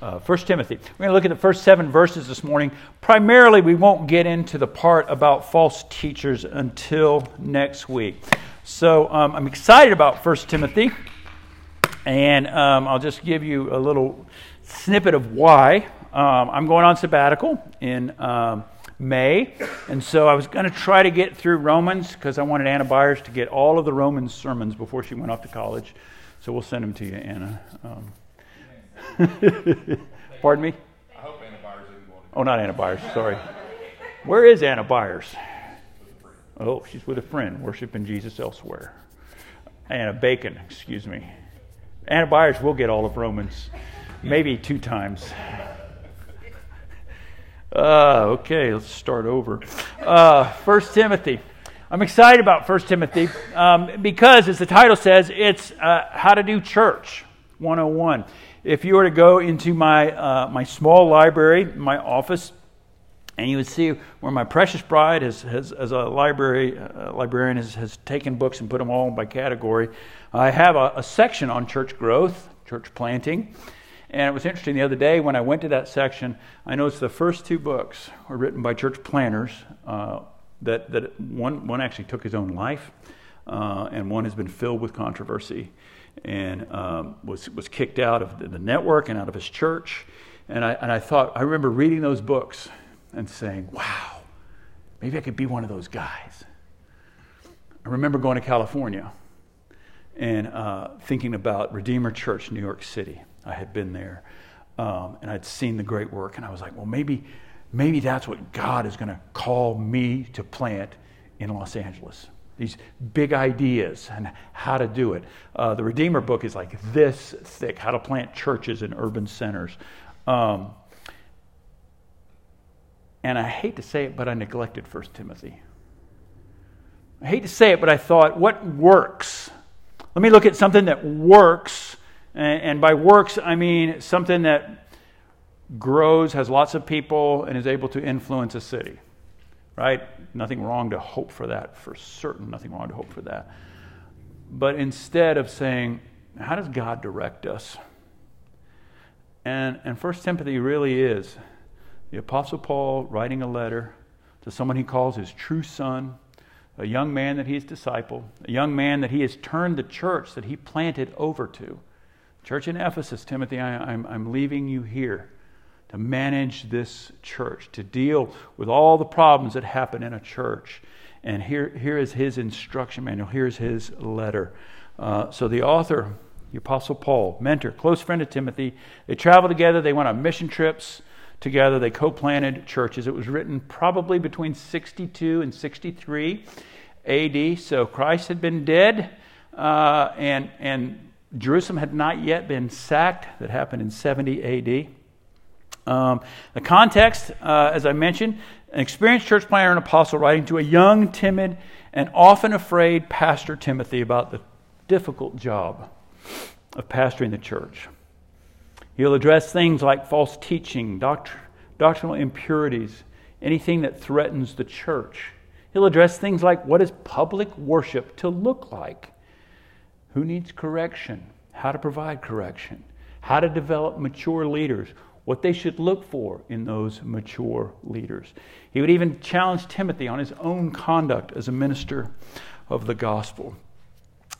uh, 1 Timothy. We're going to look at the first seven verses this morning. Primarily, we won't get into the part about false teachers until next week. So um, I'm excited about 1 Timothy, and um, I'll just give you a little snippet of why. Um, I'm going on sabbatical in um, May, and so I was going to try to get through Romans because I wanted Anna Byers to get all of the Romans sermons before she went off to college. So we'll send them to you, Anna. Um, Pardon me? I hope Anna Byers didn't want to. Oh, not Anna Byers. Sorry. Where is Anna Byers? Oh, she's with a friend worshiping Jesus elsewhere. Anna Bacon, excuse me. Anna Byers will get all of Romans, maybe two times. Uh, okay, let's start over. Uh, First Timothy. I'm excited about First Timothy um, because, as the title says, it's uh, how to do church 101 if you were to go into my, uh, my small library, my office, and you would see where my precious bride has, has as a library uh, librarian has, has taken books and put them all by category. I have a, a, section on church growth, church planting, and it was interesting the other day when I went to that section. I noticed the first two books were written by church planters. Uh, that that one one actually took his own life, uh, and one has been filled with controversy and um, was, was kicked out of the network and out of his church. And I, and I thought, I remember reading those books and saying, wow, maybe I could be one of those guys. I remember going to California and uh, thinking about Redeemer Church, New York City. I had been there um, and I'd seen the great work, and I was like, well, maybe, maybe that's what God is going to call me to plant in Los Angeles these big ideas and how to do it. Uh, the Redeemer book is like this thick how to plant churches in urban centers. Um, and I hate to say it, but I neglected First Timothy. I hate to say it, but I thought, what works? Let me look at something that works. And by works, I mean something that grows, has lots of people, and is able to influence a city right? Nothing wrong to hope for that, for certain, nothing wrong to hope for that. But instead of saying, how does God direct us? And, and First Timothy really is the Apostle Paul writing a letter to someone he calls his true son, a young man that he's discipled, a young man that he has turned the church that he planted over to. Church in Ephesus, Timothy, I, I'm, I'm leaving you here to manage this church, to deal with all the problems that happen in a church. And here, here is his instruction manual. Here's his letter. Uh, so the author, the Apostle Paul, mentor, close friend of Timothy, they traveled together. They went on mission trips together. They co planted churches. It was written probably between 62 and 63 AD. So Christ had been dead, uh, and, and Jerusalem had not yet been sacked. That happened in 70 AD. Um, the context, uh, as I mentioned, an experienced church planter and apostle writing to a young, timid, and often afraid pastor Timothy about the difficult job of pastoring the church. He'll address things like false teaching, doct- doctrinal impurities, anything that threatens the church. He'll address things like what is public worship to look like? Who needs correction? How to provide correction? How to develop mature leaders? What they should look for in those mature leaders. He would even challenge Timothy on his own conduct as a minister of the gospel.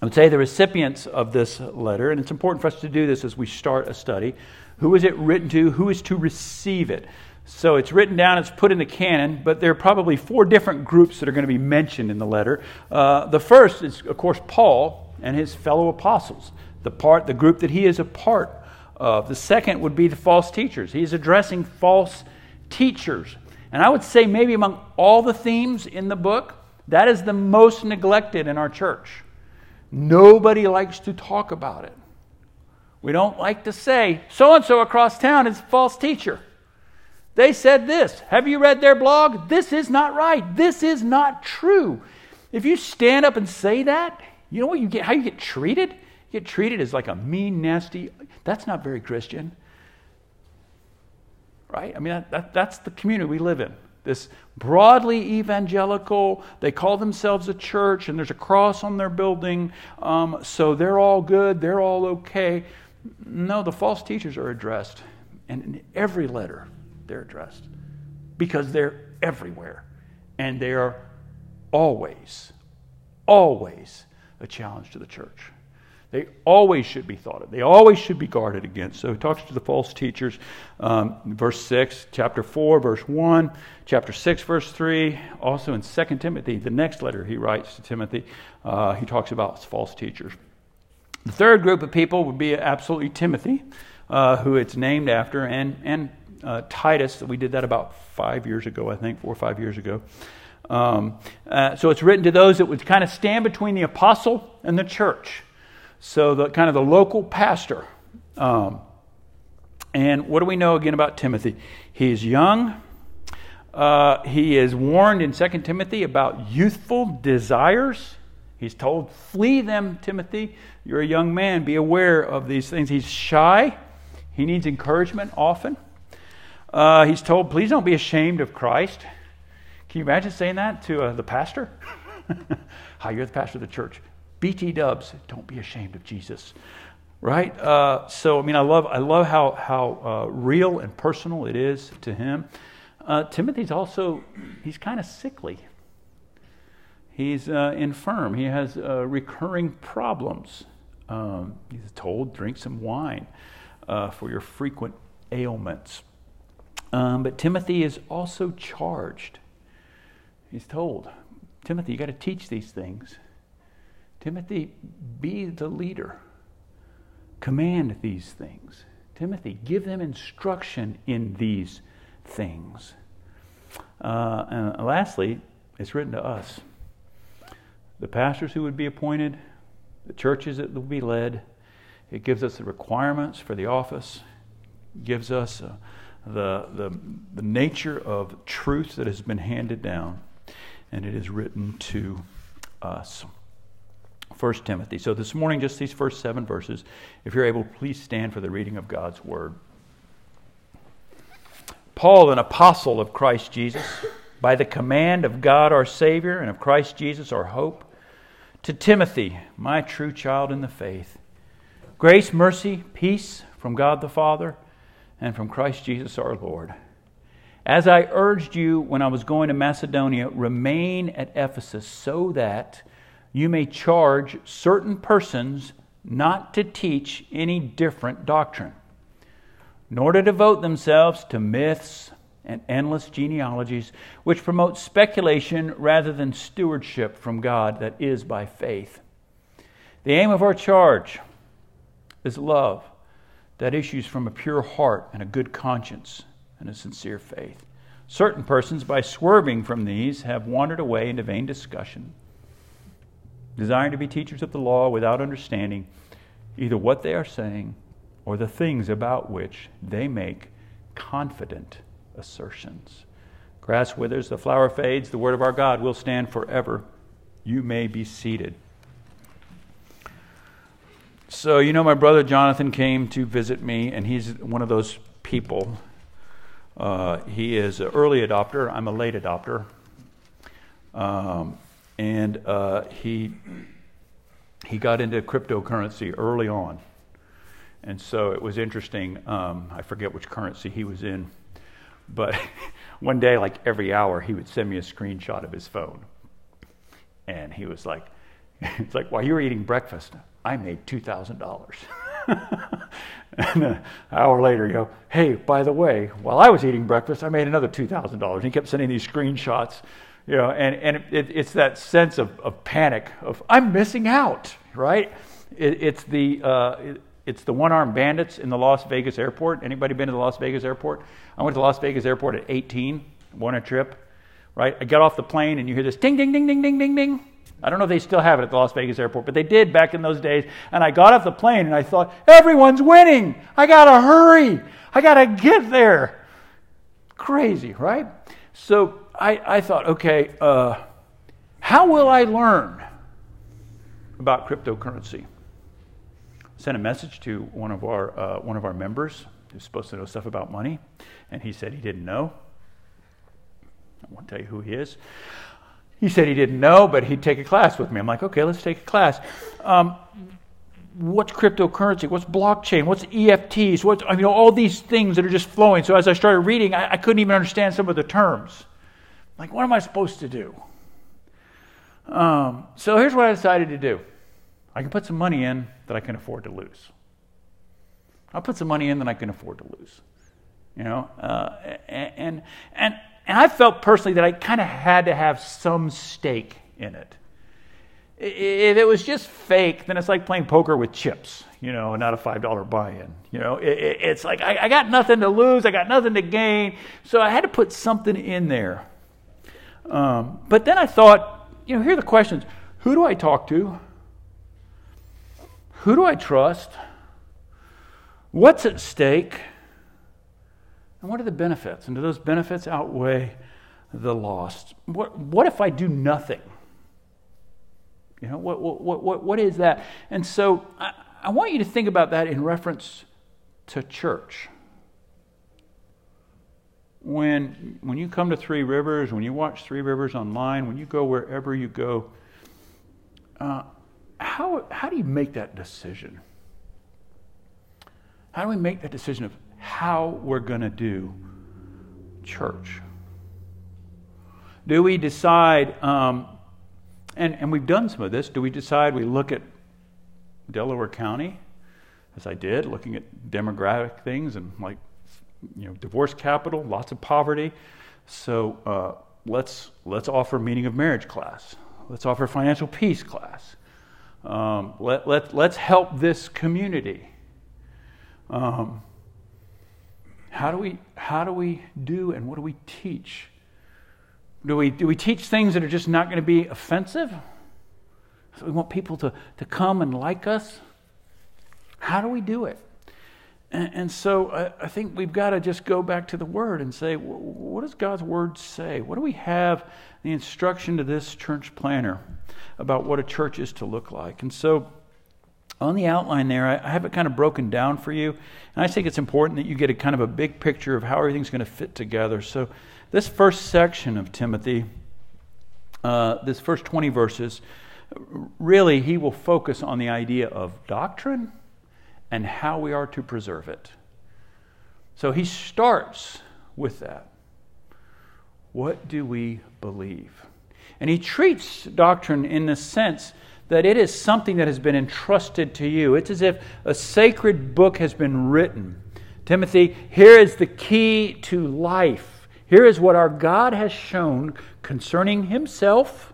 I would say the recipients of this letter, and it's important for us to do this as we start a study. Who is it written to? Who is to receive it? So it's written down, it's put in the canon, but there are probably four different groups that are going to be mentioned in the letter. Uh, the first is, of course, Paul and his fellow apostles, the part, the group that he is a part of. The second would be the false teachers. He's addressing false teachers. And I would say, maybe among all the themes in the book, that is the most neglected in our church. Nobody likes to talk about it. We don't like to say, so and so across town is a false teacher. They said this. Have you read their blog? This is not right. This is not true. If you stand up and say that, you know what you get how you get treated? Get treated as like a mean, nasty. That's not very Christian. Right? I mean, that, that, that's the community we live in. This broadly evangelical, they call themselves a church, and there's a cross on their building, um, so they're all good, they're all okay. No, the false teachers are addressed. And in every letter, they're addressed because they're everywhere. And they are always, always a challenge to the church. They always should be thought of. They always should be guarded against. So he talks to the false teachers. Um, verse 6, chapter 4, verse 1, chapter 6, verse 3. Also in 2 Timothy, the next letter he writes to Timothy, uh, he talks about false teachers. The third group of people would be absolutely Timothy, uh, who it's named after, and, and uh, Titus. We did that about five years ago, I think, four or five years ago. Um, uh, so it's written to those that would kind of stand between the apostle and the church. So the kind of the local pastor. Um, and what do we know again about Timothy? He's young. Uh, he is warned in 2 Timothy about youthful desires. He's told, Flee them, Timothy. You're a young man. Be aware of these things. He's shy. He needs encouragement often. Uh, he's told, Please don't be ashamed of Christ. Can you imagine saying that to uh, the pastor? Hi, you're the pastor of the church. BT dubs, don't be ashamed of Jesus. Right? Uh, so, I mean, I love, I love how, how uh, real and personal it is to him. Uh, Timothy's also, he's kind of sickly. He's uh, infirm. He has uh, recurring problems. Um, he's told, drink some wine uh, for your frequent ailments. Um, but Timothy is also charged. He's told, Timothy, you got to teach these things. Timothy, be the leader. Command these things. Timothy, give them instruction in these things. Uh, and lastly, it's written to us the pastors who would be appointed, the churches that will be led. It gives us the requirements for the office, gives us uh, the, the, the nature of truth that has been handed down, and it is written to us. 1 Timothy. So this morning, just these first seven verses. If you're able, please stand for the reading of God's word. Paul, an apostle of Christ Jesus, by the command of God our Savior and of Christ Jesus our hope, to Timothy, my true child in the faith, grace, mercy, peace from God the Father and from Christ Jesus our Lord. As I urged you when I was going to Macedonia, remain at Ephesus so that you may charge certain persons not to teach any different doctrine, nor to devote themselves to myths and endless genealogies, which promote speculation rather than stewardship from God that is by faith. The aim of our charge is love that issues from a pure heart and a good conscience and a sincere faith. Certain persons, by swerving from these, have wandered away into vain discussion desiring to be teachers of the law without understanding either what they are saying or the things about which they make confident assertions. Grass withers, the flower fades, the word of our God will stand forever. You may be seated. So, you know, my brother Jonathan came to visit me, and he's one of those people. Uh, he is an early adopter, I'm a late adopter. Um, and uh, he he got into cryptocurrency early on, and so it was interesting. Um, I forget which currency he was in, but one day, like every hour, he would send me a screenshot of his phone, and he was like, "It's like while you were eating breakfast, I made two thousand dollars." and an hour later, you go, hey, by the way, while I was eating breakfast, I made another $2,000. He kept sending these screenshots you know, and, and it, it's that sense of, of panic of I'm missing out, right? It, it's the uh, it, it's the one-armed bandits in the Las Vegas airport. Anybody been to the Las Vegas airport? I went to Las Vegas airport at 18, won a trip, right? I got off the plane and you hear this ding, ding, ding, ding, ding, ding, ding. I don't know if they still have it at the Las Vegas airport, but they did back in those days. And I got off the plane and I thought, everyone's winning. I gotta hurry. I gotta get there. Crazy, right? So I, I thought, okay, uh, how will I learn about cryptocurrency? Sent a message to one of our uh, one of our members who's supposed to know stuff about money, and he said he didn't know. I won't tell you who he is. He said he didn't know, but he'd take a class with me. I'm like, okay, let's take a class. Um, what's cryptocurrency? What's blockchain? What's EFTs? What's, I mean, all these things that are just flowing. So as I started reading, I, I couldn't even understand some of the terms. Like, what am I supposed to do? Um, so here's what I decided to do I can put some money in that I can afford to lose. I'll put some money in that I can afford to lose. You know, uh, and, and, and I felt personally that I kind of had to have some stake in it. If it was just fake, then it's like playing poker with chips, you know, not a $5 buy in. You know, it, it's like I, I got nothing to lose, I got nothing to gain. So I had to put something in there. Um, but then I thought, you know, here are the questions Who do I talk to? Who do I trust? What's at stake? And what are the benefits? And do those benefits outweigh the loss? What, what if I do nothing? You know, what, what, what, what is that? And so I, I want you to think about that in reference to church. When, when you come to Three Rivers, when you watch Three Rivers online, when you go wherever you go, uh, how, how do you make that decision? How do we make that decision of how we're going to do church? Do we decide, um, and, and we've done some of this, do we decide we look at Delaware County, as I did, looking at demographic things and like, you know, divorce capital, lots of poverty. So uh, let's, let's offer meaning of marriage class. Let's offer financial peace class. Um, let, let, let's help this community. Um, how do we how do we do and what do we teach? Do we do we teach things that are just not going to be offensive? So we want people to, to come and like us. How do we do it? And, and so I, I, think we've got to just go back to the Word and say, what does God's Word say? What do we have the instruction to this church planter about what a church is to look like? And so on the outline there, I have it kind of broken down for you. And I think it's important that you get a kind of a big picture of how everything's going to fit together. So, this first section of Timothy, uh, this first 20 verses, really he will focus on the idea of doctrine and how we are to preserve it. So, he starts with that. What do we believe? And he treats doctrine in the sense that it is something that has been entrusted to you. It's as if a sacred book has been written. Timothy, here is the key to life. Here is what our God has shown concerning Himself,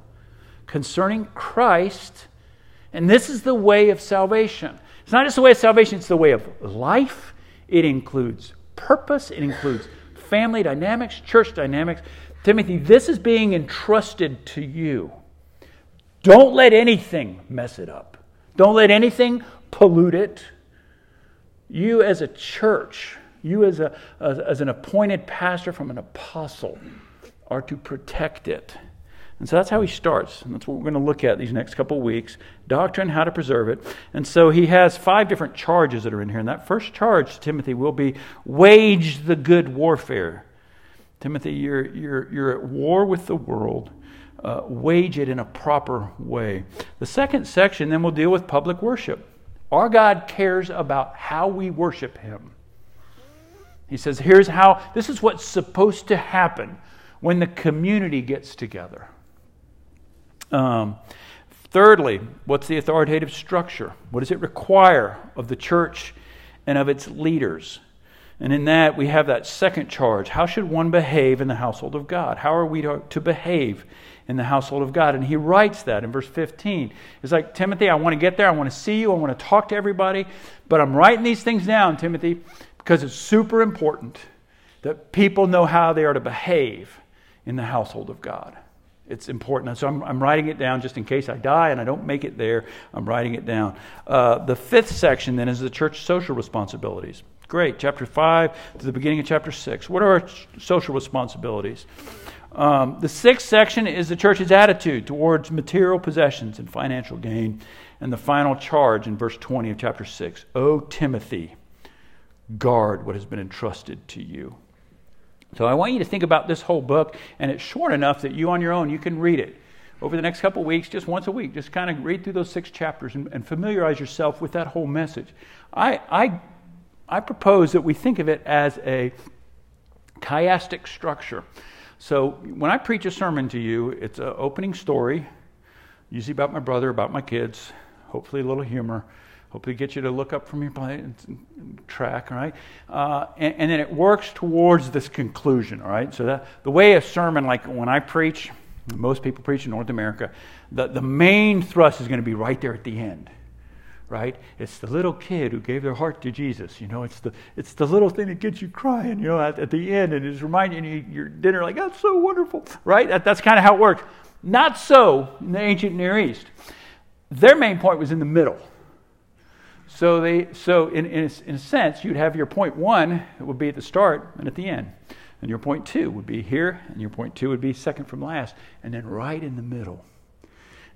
concerning Christ, and this is the way of salvation. It's not just the way of salvation, it's the way of life. It includes purpose, it includes family dynamics, church dynamics. Timothy, this is being entrusted to you. Don't let anything mess it up. Don't let anything pollute it. You, as a church, you, as, a, as, as an appointed pastor from an apostle, are to protect it. And so that's how he starts. And that's what we're going to look at these next couple of weeks doctrine, how to preserve it. And so he has five different charges that are in here. And that first charge, to Timothy, will be wage the good warfare. Timothy, you're, you're, you're at war with the world uh, wage it in a proper way. The second section then will deal with public worship. Our God cares about how we worship Him. He says, here's how, this is what's supposed to happen when the community gets together. Um, thirdly, what's the authoritative structure? What does it require of the church and of its leaders? And in that, we have that second charge. How should one behave in the household of God? How are we to, behave in the household of God. And he writes that in verse 15. It's like, Timothy, I want to get there. I want to see you. I want to talk to everybody. But I'm writing these things down, Timothy, because it's super important that people know how they are to behave in the household of God. It's important. So I'm, I'm, writing it down just in case I die and I don't make it there. I'm writing it down. Uh, the fifth section then is the church social responsibilities. Great. Chapter 5 to the beginning of chapter 6. What are our social responsibilities? Um, the sixth section is the church's attitude towards material possessions and financial gain. And the final charge in verse 20 of chapter 6 O Timothy, guard what has been entrusted to you. So I want you to think about this whole book, and it's short enough that you on your own you can read it. over the next couple weeks, just once a week, just kind of read through those six chapters and, and familiarize yourself with that whole message. I, I, I propose that we think of it as a chiastic structure. So when I preach a sermon to you, it's an opening story, usually about my brother, about my kids, hopefully a little humor, hopefully get you to look up from your track, right? Uh, and, and, then it works towards this conclusion, all right? So that, the way a sermon, like when I preach, most people preach in North America, the, the main thrust is going to be right there at the end right? It's the little kid who gave their heart to Jesus. You know, it's the it's the little thing that gets you crying. You know, at, at the end, and it's reminding you your dinner, like that's so wonderful, right? That, that's kind of how it works. Not so in the ancient Near East. Their main point was in the middle. So they so in in a, in a sense, you'd have your point one it would be at the start and at the end. And your point two would be here, and your point two would be second from last, and then right in the middle.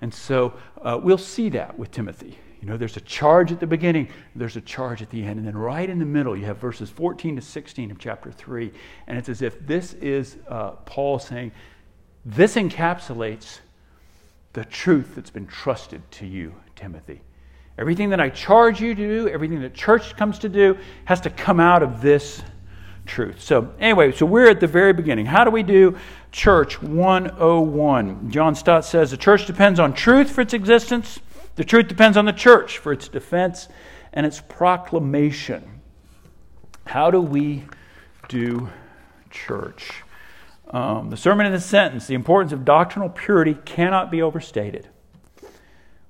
And so uh, we'll see that with Timothy. You know, there's a charge at the beginning, there's a charge at the end. And then right in the middle, you have verses 14 to 16 of chapter 3. And it's as if this is uh, Paul saying, This encapsulates the truth that's been trusted to you, Timothy. Everything that I charge you to do, everything that church comes to do, has to come out of this truth. So, anyway, so we're at the very beginning. How do we do church 101? John Stott says the church depends on truth for its existence. The truth depends on the church for its defense and its proclamation. How do we do church? Um, the sermon in the sentence the importance of doctrinal purity cannot be overstated.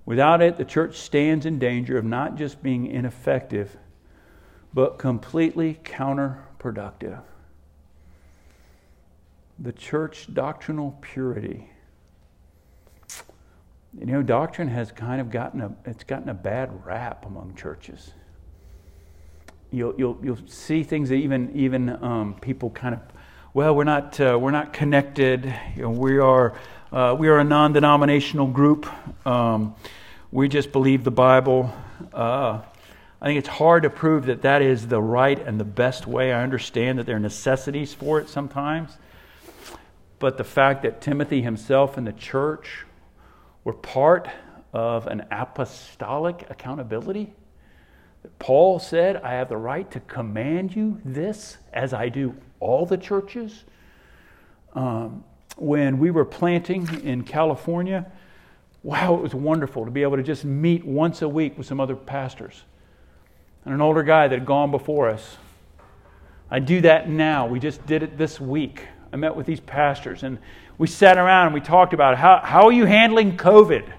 Without it, the church stands in danger of not just being ineffective, but completely counterproductive. The church doctrinal purity you know, doctrine has kind of gotten a it's gotten a bad rap among churches. You'll you'll you'll see things that even even um, people kind of well we're not uh, we're not connected. You know, we are uh, we are a non-denominational group. Um, we just believe the Bible. Uh, I think it's hard to prove that that is the right and the best way. I understand that there are necessities for it sometimes. But the fact that Timothy himself and the church we're part of an apostolic accountability. Paul said, I have the right to command you this as I do all the churches. Um, when we were planting in California, wow, it was wonderful to be able to just meet once a week with some other pastors and an older guy that had gone before us. I do that now. We just did it this week. I met with these pastors and we sat around and we talked about how, how are you handling COVID?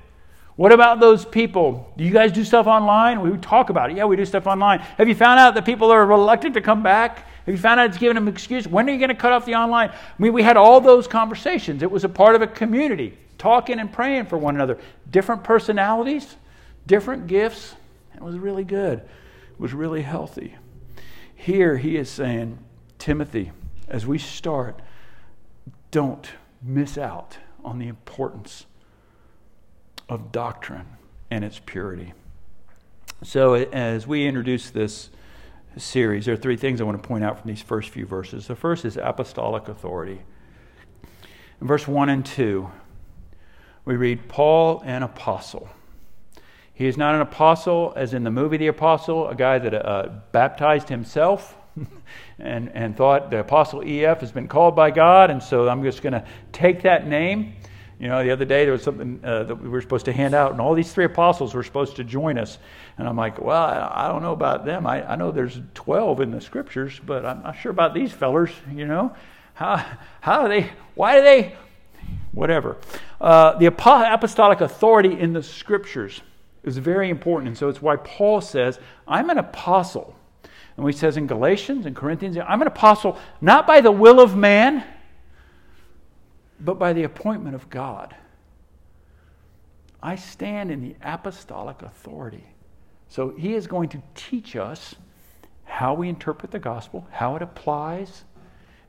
What about those people? Do you guys do stuff online? We talk about it. Yeah, we do stuff online. Have you found out that people are reluctant to come back? Have you found out it's giving them an excuse? When are you going to cut off the online? I mean, we had all those conversations. It was a part of a community, talking and praying for one another. Different personalities, different gifts. It was really good. It was really healthy. Here he is saying, Timothy, as we start, don't miss out on the importance of doctrine and its purity. So, as we introduce this series, there are three things I want to point out from these first few verses. The first is apostolic authority. In verse 1 and 2, we read, Paul, an apostle. He is not an apostle, as in the movie The Apostle, a guy that uh, baptized himself and, and thought the Apostle EF has been called by God, and so I'm just going to take that name. You know, the other day there was something uh, that we were supposed to hand out, and all these three apostles were supposed to join us. And I'm like, well, I, don't know about them. I, I know there's 12 in the scriptures, but I'm not sure about these fellers, you know. How, how do they, why do they, whatever. Uh, the apostolic authority in the scriptures is very important, and so it's why Paul says, I'm an apostle. And he says in Galatians and Corinthians, I'm an apostle not by the will of man, but by the appointment of God. I stand in the apostolic authority. So he is going to teach us how we interpret the gospel, how it applies.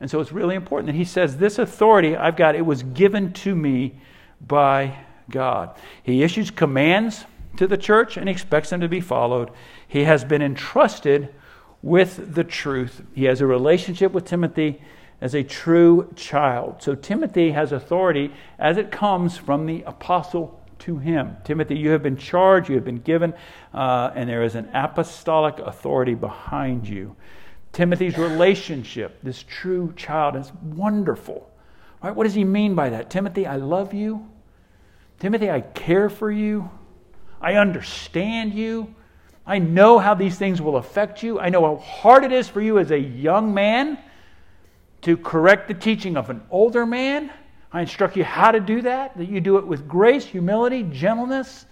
And so it's really important that he says, This authority I've got, it was given to me by God. He issues commands to the church and expects them to be followed. He has been entrusted with the truth. He has a relationship with Timothy, as a true child. So Timothy has authority as it comes from the apostle to him. Timothy, you have been charged, you have been given, uh, and there is an apostolic authority behind you. Timothy's relationship, this true child, is wonderful. Right? What does he mean by that? Timothy, I love you. Timothy, I care for you. I understand you. I know how these things will affect you. I know how hard it is for you as a young man to correct the teaching of an older man. I instruct you how to do that, that you do it with grace, humility, gentleness.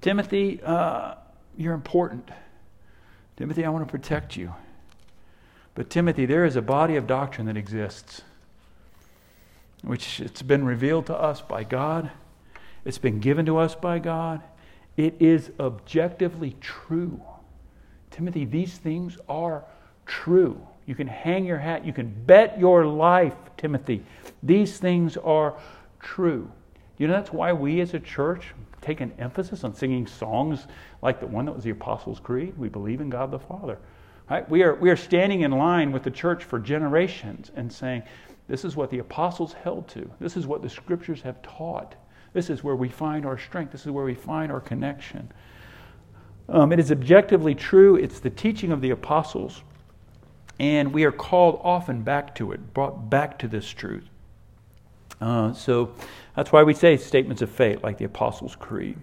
Timothy, uh, you're important. Timothy, I want to protect you. But, Timothy, there is a body of doctrine that exists, which it's been revealed to us by God, it's been given to us by God. It is objectively true. Timothy, these things are true. You can hang your hat. You can bet your life, Timothy. These things are true. You know, that's why we as a church take an emphasis on singing songs like the one that was the Apostles' Creed. We believe in God the Father. Right? We, are, we are standing in line with the church for generations and saying, this is what the apostles held to. This is what the scriptures have taught. This is where we find our strength. This is where we find our connection. Um, it is objectively true. It's the teaching of the apostles. And we are called often back to it, brought back to this truth. Uh, so that's why we say statements of faith, like the Apostles' Creed.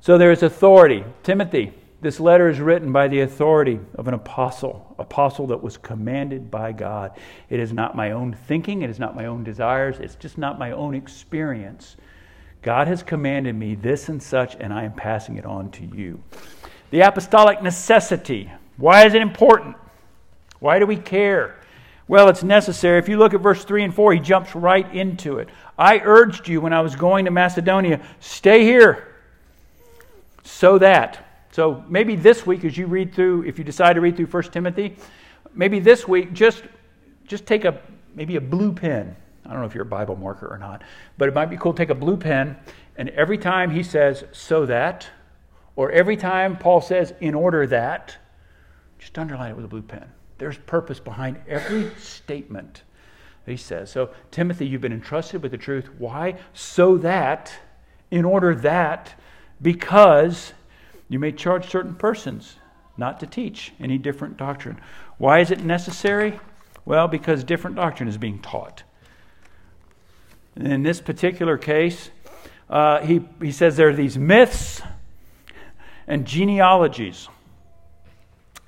So there is authority. Timothy, this letter is written by the authority of an apostle, apostle that was commanded by God. It is not my own thinking, it is not my own desires, it's just not my own experience. God has commanded me this and such, and I am passing it on to you. The apostolic necessity. Why is it important? Why do we care? Well, it's necessary. If you look at verse 3 and 4, he jumps right into it. I urged you when I was going to Macedonia, stay here so that. So maybe this week, as you read through, if you decide to read through 1 Timothy, maybe this week, just, just take a maybe a blue pen. I don't know if you're a Bible marker or not, but it might be cool to take a blue pen, and every time he says, so that, or every time Paul says, in order that, just underline it with a blue pen. There's purpose behind every statement he says. So, Timothy, you've been entrusted with the truth. Why? So that, in order that, because you may charge certain persons not to teach any different doctrine. Why is it necessary? Well, because different doctrine is being taught. In this particular case, uh, he, he says there are these myths and genealogies.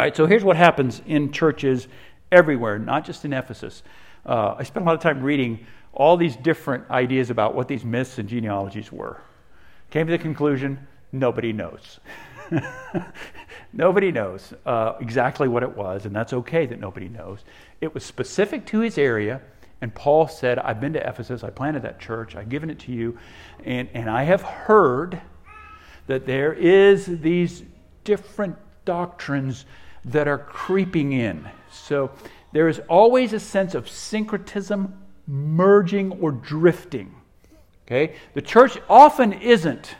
All right, so here's what happens in churches everywhere, not just in Ephesus. Uh, I spent a lot of time reading all these different ideas about what these myths and genealogies were. Came to the conclusion nobody knows. nobody knows uh, exactly what it was, and that's okay that nobody knows. It was specific to his area, and Paul said, I've been to Ephesus, I planted that church, I've given it to you, and, and I have heard that there is these different doctrines that are creeping in. So there is always a sense of syncretism, merging, or drifting. Okay? The church often isn't.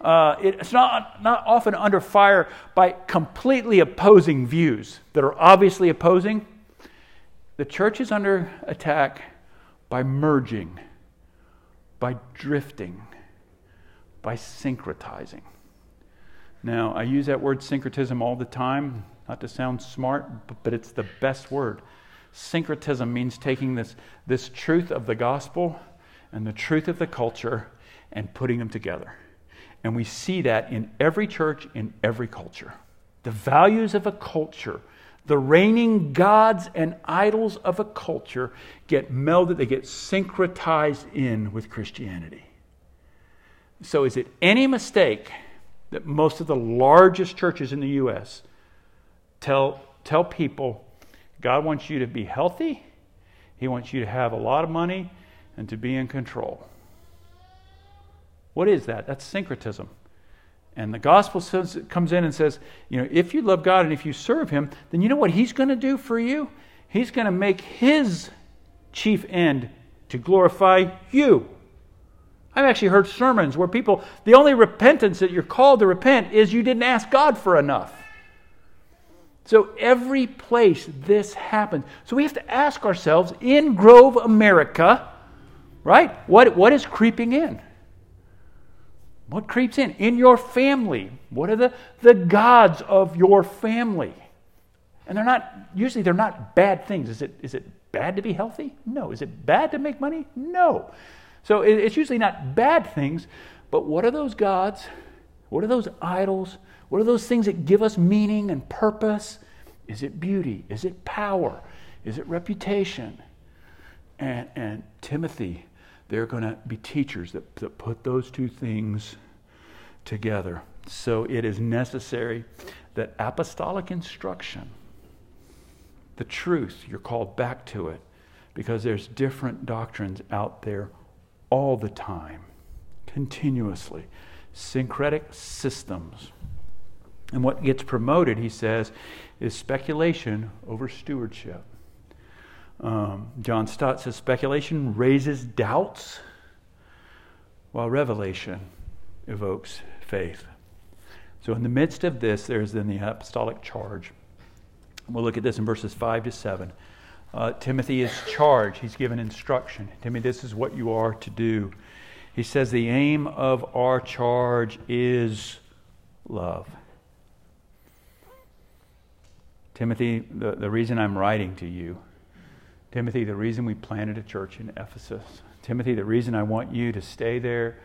Uh, it's not, not often under fire by completely opposing views that are obviously opposing. The church is under attack by merging, by drifting, by syncretizing. Now, I use that word syncretism all the time not to sound smart, but it's the best word. Syncretism means taking this, this truth of the gospel and the truth of the culture and putting them together. And we see that in every church, in every culture. The values of a culture, the reigning gods and idols of a culture get melded, they get syncretized in with Christianity. So, is it any mistake that most of the largest churches in the U.S. Tell, tell people God wants you to be healthy, He wants you to have a lot of money, and to be in control. What is that? That's syncretism. And the gospel says, comes in and says, you know, if you love God and if you serve Him, then you know what He's going to do for you? He's going to make His chief end to glorify you. I've actually heard sermons where people, the only repentance that you're called to repent is you didn't ask God for enough. So every place this happens. So we have to ask ourselves in Grove, America, right? What, what is creeping in? What creeps in? In your family. What are the, the gods of your family? And they're not, usually they're not bad things. Is it, is it bad to be healthy? No. Is it bad to make money? No. So it, it's usually not bad things, but what are those gods? What are those idols? What are those things that give us meaning and purpose? Is it beauty? Is it power? Is it reputation? And, and Timothy, they're going to be teachers that, that put those two things together. So it is necessary that apostolic instruction, the truth, you're called back to it because there's different doctrines out there all the time, continuously. Syncretic systems. And what gets promoted, he says, is speculation over stewardship. Um, John Stott says speculation raises doubts, while revelation evokes faith. So, in the midst of this, there's then the apostolic charge. We'll look at this in verses 5 to 7. Uh, Timothy is charged, he's given instruction. Timothy, this is what you are to do. He says, The aim of our charge is love. Timothy, the, the reason I'm writing to you, Timothy, the reason we planted a church in Ephesus, Timothy, the reason I want you to stay there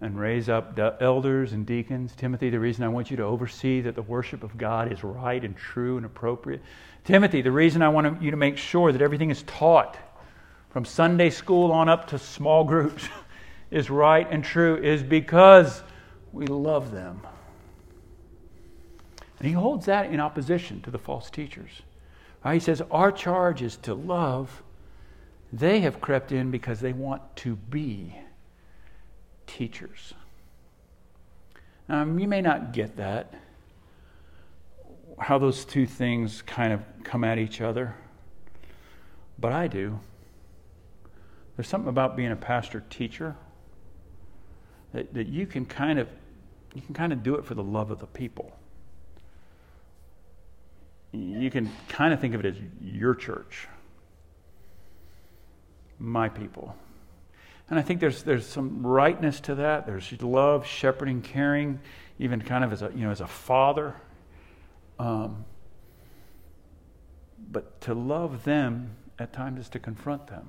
and raise up elders and deacons. Timothy, the reason I want you to oversee that the worship of God is right and true and appropriate. Timothy, the reason I want you to make sure that everything is taught from Sunday school on up to small groups is right and true is because we love them. And he holds that in opposition to the false teachers. Right? He says, Our charge is to love. They have crept in because they want to be teachers. Um, you may not get that, how those two things kind of come at each other, but I do. There's something about being a pastor teacher that, that you can kind of you can kind of do it for the love of the people. You can kind of think of it as your church, my people. And I think there's, there's some rightness to that. There's love, shepherding, caring, even kind of as a, you know, as a father. Um, but to love them at times is to confront them.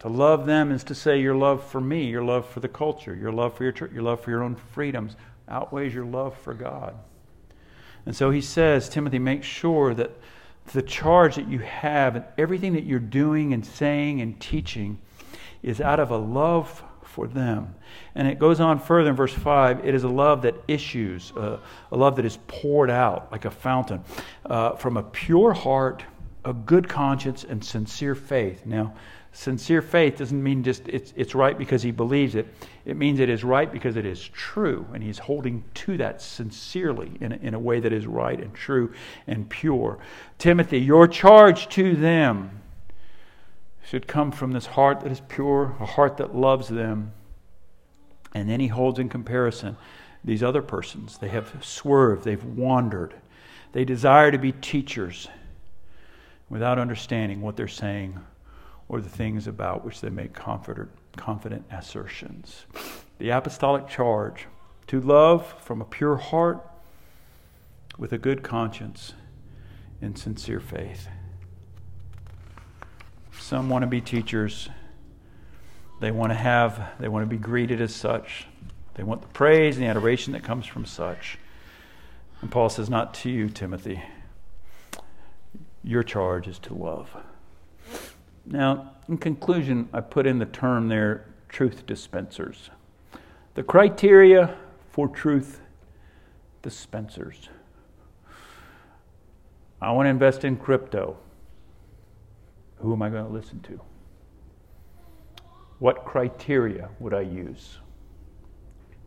To love them is to say your love for me, your love for the culture, your love for your church, your love for your own freedoms outweighs your love for God. And so he says, Timothy, make sure that the charge that you have and everything that you're doing and saying and teaching is out of a love for them. And it goes on further in verse 5 it is a love that issues, uh, a love that is poured out like a fountain uh, from a pure heart, a good conscience, and sincere faith. Now, sincere faith doesn't mean just it's, it's right because he believes it. It means it is right because it is true, and he's holding to that sincerely in a, in a way that is right and true and pure. Timothy, your charge to them should come from this heart that is pure, a heart that loves them. And then he holds in comparison these other persons. They have swerved, they've wandered. They desire to be teachers without understanding what they're saying or the things about which they make confident, assertions. The apostolic charge to love from a pure heart with a good conscience and sincere faith. Some want to be teachers. They want to have, they want to be greeted as such. They want the praise and the adoration that comes from such. And Paul says, Not to you, Timothy. Your charge is to love. Now, in conclusion, I put in the term there truth dispensers. The criteria for truth dispensers. I want to invest in crypto. Who am I going to listen to? What criteria would I use?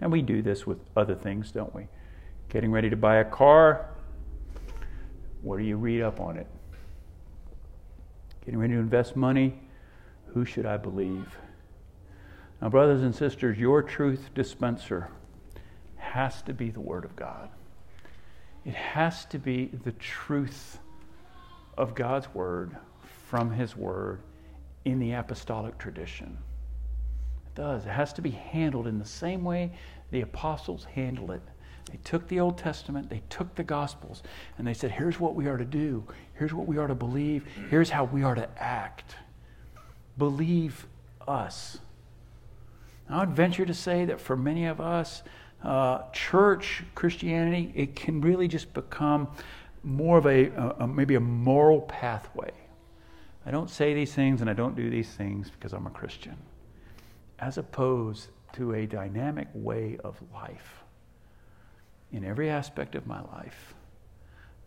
And we do this with other things, don't we? Getting ready to buy a car, what do you read up on it? Getting ready to invest money, who should I believe? Now, brothers and sisters, your truth dispenser has to be the Word of God. It has to be the truth of God's Word from His Word in the apostolic tradition. It does. It has to be handled in the same way the apostles handled it. They took the Old Testament, they took the Gospels, and they said, here's what we are to do, here's what we are to believe, here's how we are to act. Believe us. I would venture to say that for many of us, uh, church Christianity, it can really just become more of a, a, maybe a moral pathway. I don't say these things and I don't do these things because I'm a Christian, as opposed to a dynamic way of life. In every aspect of my life,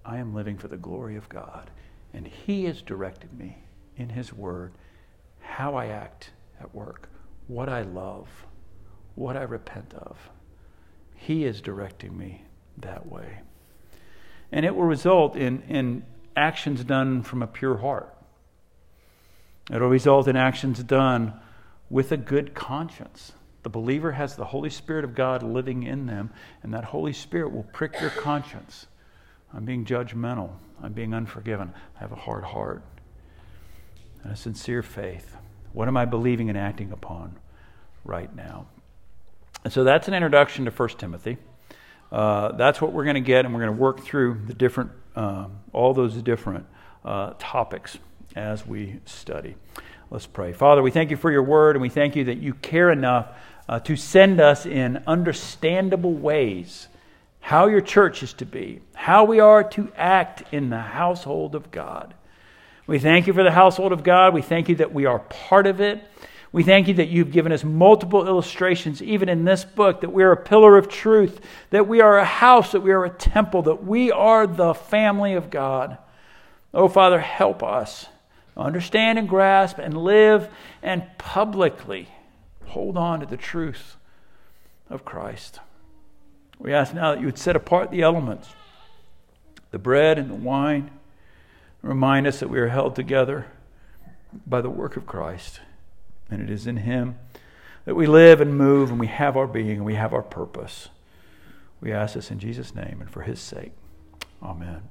I am living for the glory of God, and He has directed me in His Word how I act at work, what I love, what I repent of. He is directing me that way. And it will result in, in actions done from a pure heart. It will result in actions done with a good conscience. The believer has the Holy Spirit of God living in them, and that Holy Spirit will prick your conscience. I'm being judgmental. I'm being unforgiven. I have a hard heart and a sincere faith. What am I believing and acting upon right now? And so that's an introduction to 1 Timothy. Uh, that's what we're going to get, and we're going to work through the different, uh, all those different uh, topics as we study. Let's pray. Father, we thank you for your word, and we thank you that you care enough uh, to send us in understandable ways how your church is to be, how we are to act in the household of God. We thank you for the household of God. We thank you that we are part of it. We thank you that you've given us multiple illustrations, even in this book, that we are a pillar of truth, that we are a house, that we are a temple, that we are the family of God. Oh, Father, help us understand and grasp and live and publicly hold on to the truth of Christ. We ask now that you would set apart the elements, the bread and the wine, remind us that we are held together by the work of Christ. And it is in Him that we live and move and we have our being and we have our purpose. We ask this in Jesus' name and for His sake. Amen.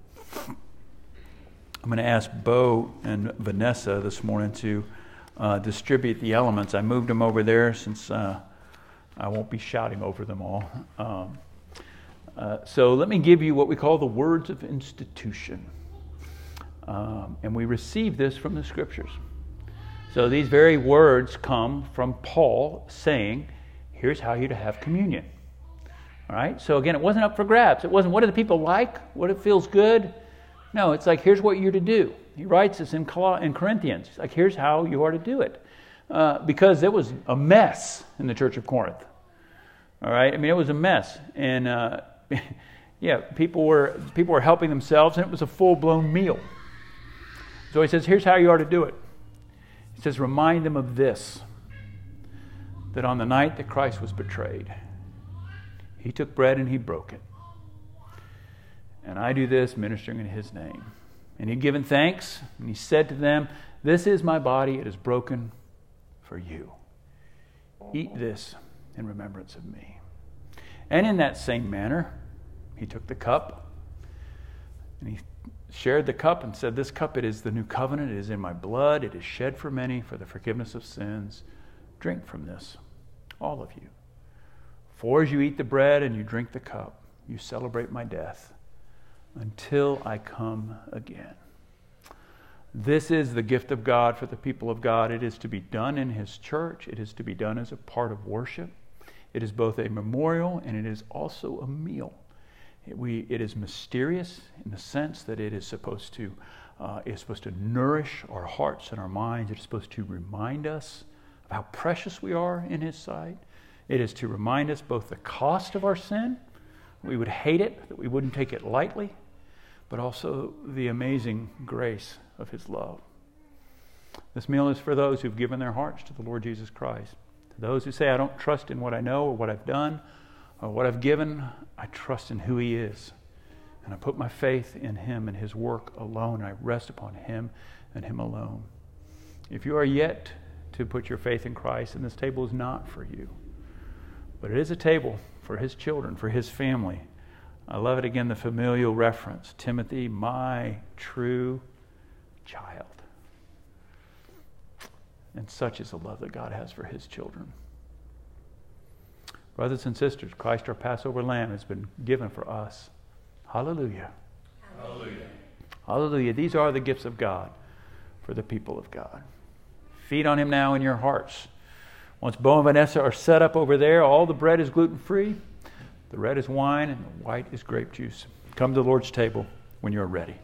I'm going to ask Bo and Vanessa this morning to uh, distribute the elements. I moved them over there since uh, I won't be shouting over them all. Um, uh, so let me give you what we call the words of institution. Um, and we receive this from the scriptures. So these very words come from Paul saying, here's how you're to have communion. All right? So again, it wasn't up for grabs. It wasn't what do the people like? What it feels good? No, it's like here's what you're to do. He writes this in, in Corinthians. It's like here's how you are to do it. Uh, because it was a mess in the church of Corinth. All right? I mean, it was a mess. And uh, yeah, people were, people were helping themselves, and it was a full blown meal. So he says, here's how you are to do it He says, Remind them of this that on the night that Christ was betrayed, he took bread and he broke it. And I do this ministering in his name. And he'd given thanks, and he said to them, This is my body, it is broken for you. Eat this in remembrance of me. And in that same manner, he took the cup and he shared the cup and said, This cup, it is the new covenant. It is in my blood. It is shed for many for the forgiveness of sins. Drink from this, all of you. For as you eat the bread and you drink the cup, you celebrate my death until I come again. This is the gift of God for the people of God. It is to be done in His church, it is to be done as a part of worship. It is both a memorial and it is also a meal. It, we, it is mysterious in the sense that it is supposed to uh, is supposed to nourish our hearts and our minds. It is supposed to remind us of how precious we are in His sight. It is to remind us both the cost of our sin, we would hate it, that we wouldn't take it lightly, but also the amazing grace of His love. This meal is for those who've given their hearts to the Lord Jesus Christ. To those who say, I don't trust in what I know or what I've done, or what I've given, I trust in who He is. And I put my faith in Him and His work alone. I rest upon Him and Him alone. If you are yet to put your faith in Christ, and this table is not for you, but it is a table for His children, for His family, I love it again, the familial reference Timothy, my true child. And such is the love that God has for his children. Brothers and sisters, Christ our Passover lamb has been given for us. Hallelujah. Hallelujah. Hallelujah. These are the gifts of God for the people of God. Feed on him now in your hearts. Once Bo and Vanessa are set up over there, all the bread is gluten free, the red is wine, and the white is grape juice. Come to the Lord's table when you're ready.